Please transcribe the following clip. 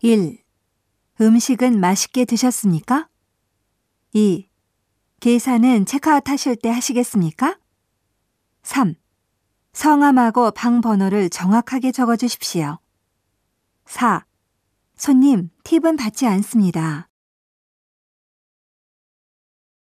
1. 음식은 맛있게 드셨습니까? 2. 계산은 체크아웃 하실 때 하시겠습니까? 3. 성함하고 방 번호를 정확하게 적어 주십시오. 4. 손님, 팁은 받지 않습니다.